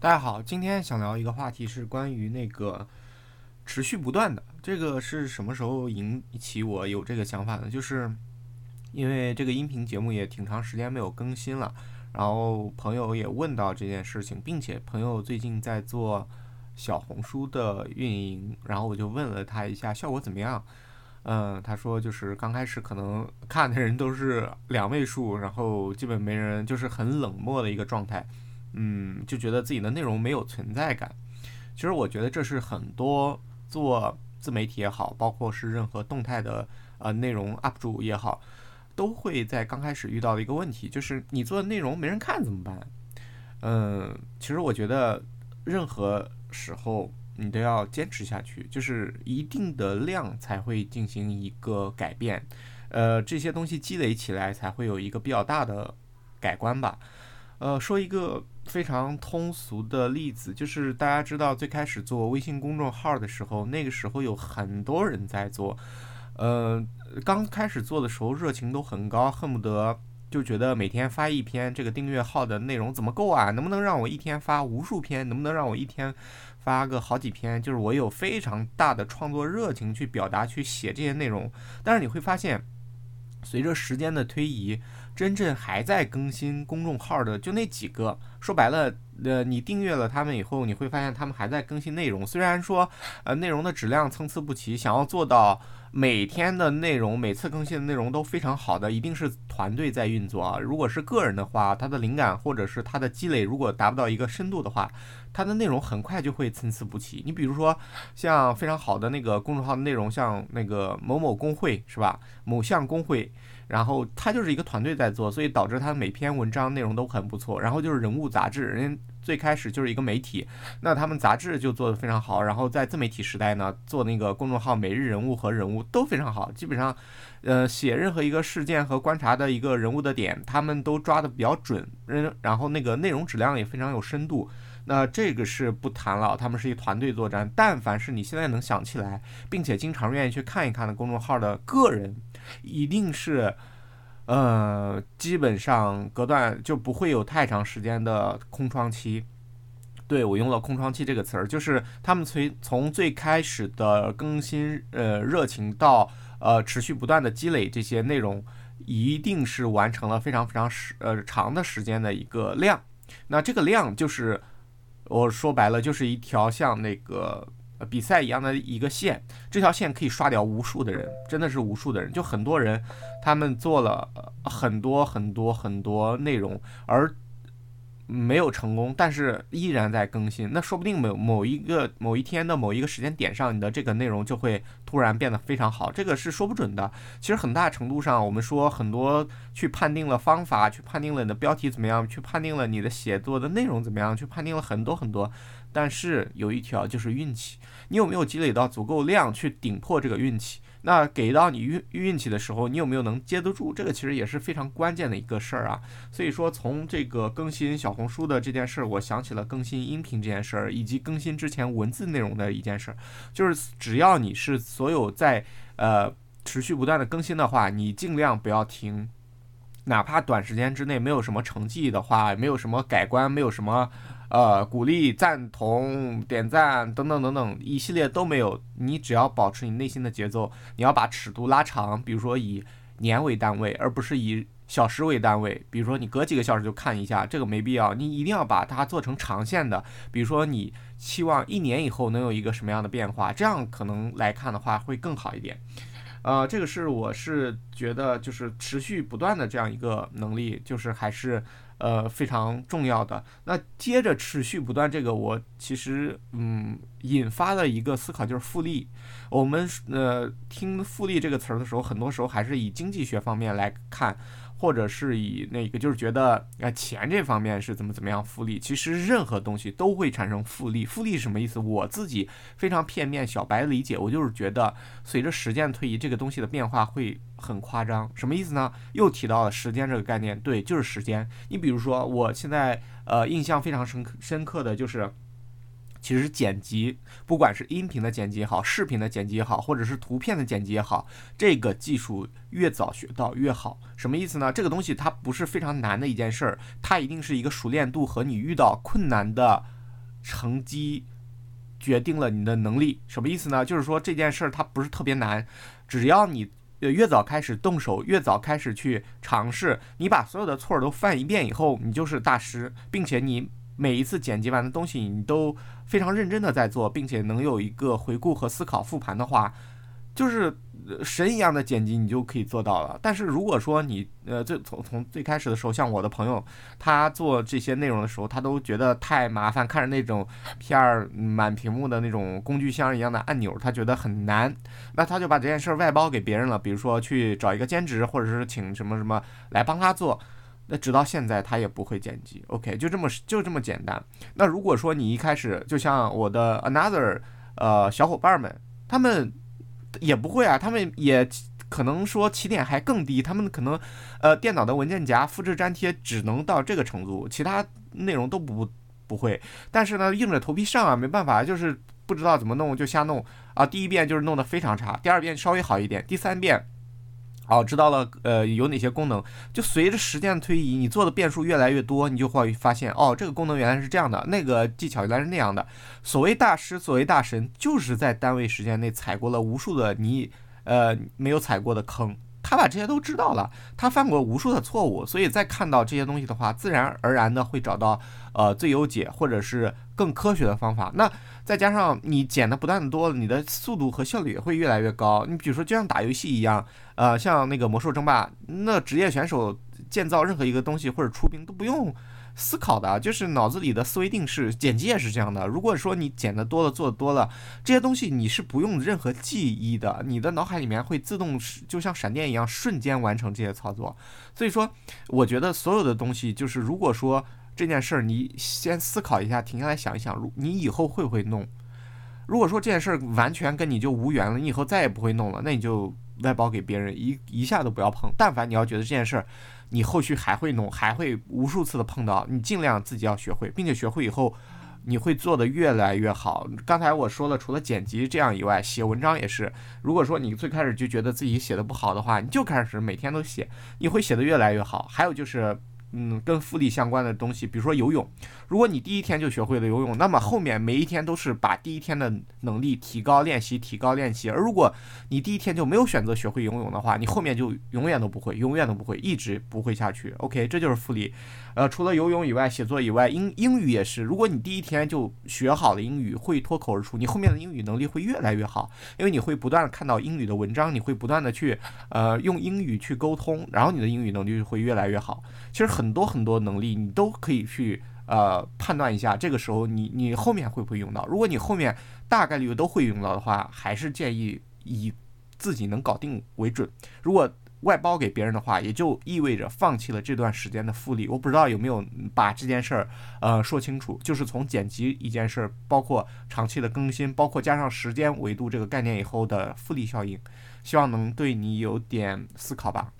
大家好，今天想聊一个话题是关于那个持续不断的。这个是什么时候引起我有这个想法呢？就是因为这个音频节目也挺长时间没有更新了，然后朋友也问到这件事情，并且朋友最近在做小红书的运营，然后我就问了他一下效果怎么样。嗯，他说就是刚开始可能看的人都是两位数，然后基本没人，就是很冷漠的一个状态。嗯，就觉得自己的内容没有存在感。其实我觉得这是很多做自媒体也好，包括是任何动态的呃内容 UP 主也好，都会在刚开始遇到的一个问题，就是你做的内容没人看怎么办？嗯，其实我觉得任何时候。你都要坚持下去，就是一定的量才会进行一个改变，呃，这些东西积累起来才会有一个比较大的改观吧。呃，说一个非常通俗的例子，就是大家知道最开始做微信公众号的时候，那个时候有很多人在做，呃，刚开始做的时候热情都很高，恨不得就觉得每天发一篇，这个订阅号的内容怎么够啊？能不能让我一天发无数篇？能不能让我一天？发个好几篇，就是我有非常大的创作热情去表达、去写这些内容。但是你会发现，随着时间的推移，真正还在更新公众号的就那几个。说白了，呃，你订阅了他们以后，你会发现他们还在更新内容。虽然说，呃，内容的质量参差不齐，想要做到。每天的内容，每次更新的内容都非常好的，一定是团队在运作啊。如果是个人的话，他的灵感或者是他的积累，如果达不到一个深度的话，他的内容很快就会参差不齐。你比如说，像非常好的那个公众号的内容，像那个某某工会是吧？某项工会。然后他就是一个团队在做，所以导致他每篇文章内容都很不错。然后就是人物杂志，人家最开始就是一个媒体，那他们杂志就做的非常好。然后在自媒体时代呢，做那个公众号每日人物和人物都非常好，基本上，呃，写任何一个事件和观察的一个人物的点，他们都抓的比较准。嗯，然后那个内容质量也非常有深度。那这个是不谈了，他们是一团队作战。但凡是你现在能想起来，并且经常愿意去看一看的公众号的个人。一定是，呃，基本上隔断就不会有太长时间的空窗期。对我用了“空窗期”这个词儿，就是他们从从最开始的更新，呃，热情到呃持续不断的积累这些内容，一定是完成了非常非常时呃长的时间的一个量。那这个量就是我说白了，就是一条像那个。呃，比赛一样的一个线，这条线可以刷掉无数的人，真的是无数的人，就很多人，他们做了很多很多很多内容，而。没有成功，但是依然在更新。那说不定某某一个某一天的某一个时间点上，你的这个内容就会突然变得非常好，这个是说不准的。其实很大程度上，我们说很多去判定了方法，去判定了你的标题怎么样，去判定了你的写作的内容怎么样，去判定了很多很多。但是有一条就是运气，你有没有积累到足够量去顶破这个运气？那给到你运运气的时候，你有没有能接得住？这个其实也是非常关键的一个事儿啊。所以说，从这个更新小红书的这件事儿，我想起了更新音频这件事儿，以及更新之前文字内容的一件事儿，就是只要你是所有在呃持续不断的更新的话，你尽量不要停，哪怕短时间之内没有什么成绩的话，没有什么改观，没有什么。呃，鼓励、赞同、点赞等等等等一系列都没有，你只要保持你内心的节奏，你要把尺度拉长，比如说以年为单位，而不是以小时为单位。比如说你隔几个小时就看一下，这个没必要。你一定要把它做成长线的，比如说你期望一年以后能有一个什么样的变化，这样可能来看的话会更好一点。呃，这个是我是觉得就是持续不断的这样一个能力，就是还是。呃，非常重要的。那接着持续不断，这个我其实嗯，引发了一个思考，就是复利。我们呃听“复利”这个词儿的时候，很多时候还是以经济学方面来看。或者是以那个，就是觉得啊，钱这方面是怎么怎么样复利。其实任何东西都会产生复利。复利什么意思？我自己非常片面小白理解，我就是觉得随着时间推移，这个东西的变化会很夸张。什么意思呢？又提到了时间这个概念。对，就是时间。你比如说，我现在呃印象非常深刻深刻的就是。其实剪辑，不管是音频的剪辑也好，视频的剪辑也好，或者是图片的剪辑也好，这个技术越早学到越好。什么意思呢？这个东西它不是非常难的一件事儿，它一定是一个熟练度和你遇到困难的成绩决定了你的能力。什么意思呢？就是说这件事儿它不是特别难，只要你越早开始动手，越早开始去尝试，你把所有的错儿都犯一遍以后，你就是大师，并且你每一次剪辑完的东西，你都非常认真的在做，并且能有一个回顾和思考复盘的话，就是。神一样的剪辑你就可以做到了，但是如果说你呃最从从最开始的时候，像我的朋友，他做这些内容的时候，他都觉得太麻烦，看着那种片儿满屏幕的那种工具箱一样的按钮，他觉得很难，那他就把这件事外包给别人了，比如说去找一个兼职，或者是请什么什么来帮他做，那直到现在他也不会剪辑，OK，就这么就这么简单。那如果说你一开始就像我的 Another 呃小伙伴们，他们。也不会啊，他们也可能说起点还更低，他们可能，呃，电脑的文件夹复制粘贴只能到这个程度，其他内容都不不会。但是呢，硬着头皮上啊，没办法，就是不知道怎么弄就瞎弄啊。第一遍就是弄得非常差，第二遍稍微好一点，第三遍。哦，知道了，呃，有哪些功能？就随着时间的推移，你做的变数越来越多，你就会发现，哦，这个功能原来是这样的，那个技巧原来是那样的。所谓大师，所谓大神，就是在单位时间内踩过了无数的你，呃，没有踩过的坑。他把这些都知道了，他犯过无数的错误，所以再看到这些东西的话，自然而然的会找到呃最优解或者是更科学的方法。那再加上你捡的不断的多，你的速度和效率也会越来越高。你比如说，就像打游戏一样，呃，像那个魔兽争霸，那职业选手建造任何一个东西或者出兵都不用。思考的就是脑子里的思维定式，剪辑也是这样的。如果说你剪的多了，做的多了，这些东西你是不用任何记忆的，你的脑海里面会自动就像闪电一样瞬间完成这些操作。所以说，我觉得所有的东西就是，如果说这件事儿你先思考一下，停下来想一想，如你以后会不会弄？如果说这件事儿完全跟你就无缘了，你以后再也不会弄了，那你就外包给别人，一一下都不要碰。但凡你要觉得这件事儿，你后续还会弄，还会无数次的碰到，你尽量自己要学会，并且学会以后，你会做的越来越好。刚才我说了，除了剪辑这样以外，写文章也是。如果说你最开始就觉得自己写的不好的话，你就开始每天都写，你会写的越来越好。还有就是。嗯，跟复利相关的东西，比如说游泳，如果你第一天就学会了游泳，那么后面每一天都是把第一天的能力提高练习，提高练习。而如果你第一天就没有选择学会游泳的话，你后面就永远都不会，永远都不会，一直不会下去。OK，这就是复利。呃，除了游泳以外，写作以外，英英语也是。如果你第一天就学好了英语，会脱口而出，你后面的英语能力会越来越好，因为你会不断的看到英语的文章，你会不断的去呃用英语去沟通，然后你的英语能力会越来越好。其实。很多很多能力，你都可以去呃判断一下，这个时候你你后面会不会用到？如果你后面大概率都会用到的话，还是建议以自己能搞定为准。如果外包给别人的话，也就意味着放弃了这段时间的复利。我不知道有没有把这件事儿呃说清楚，就是从剪辑一件事儿，包括长期的更新，包括加上时间维度这个概念以后的复利效应，希望能对你有点思考吧。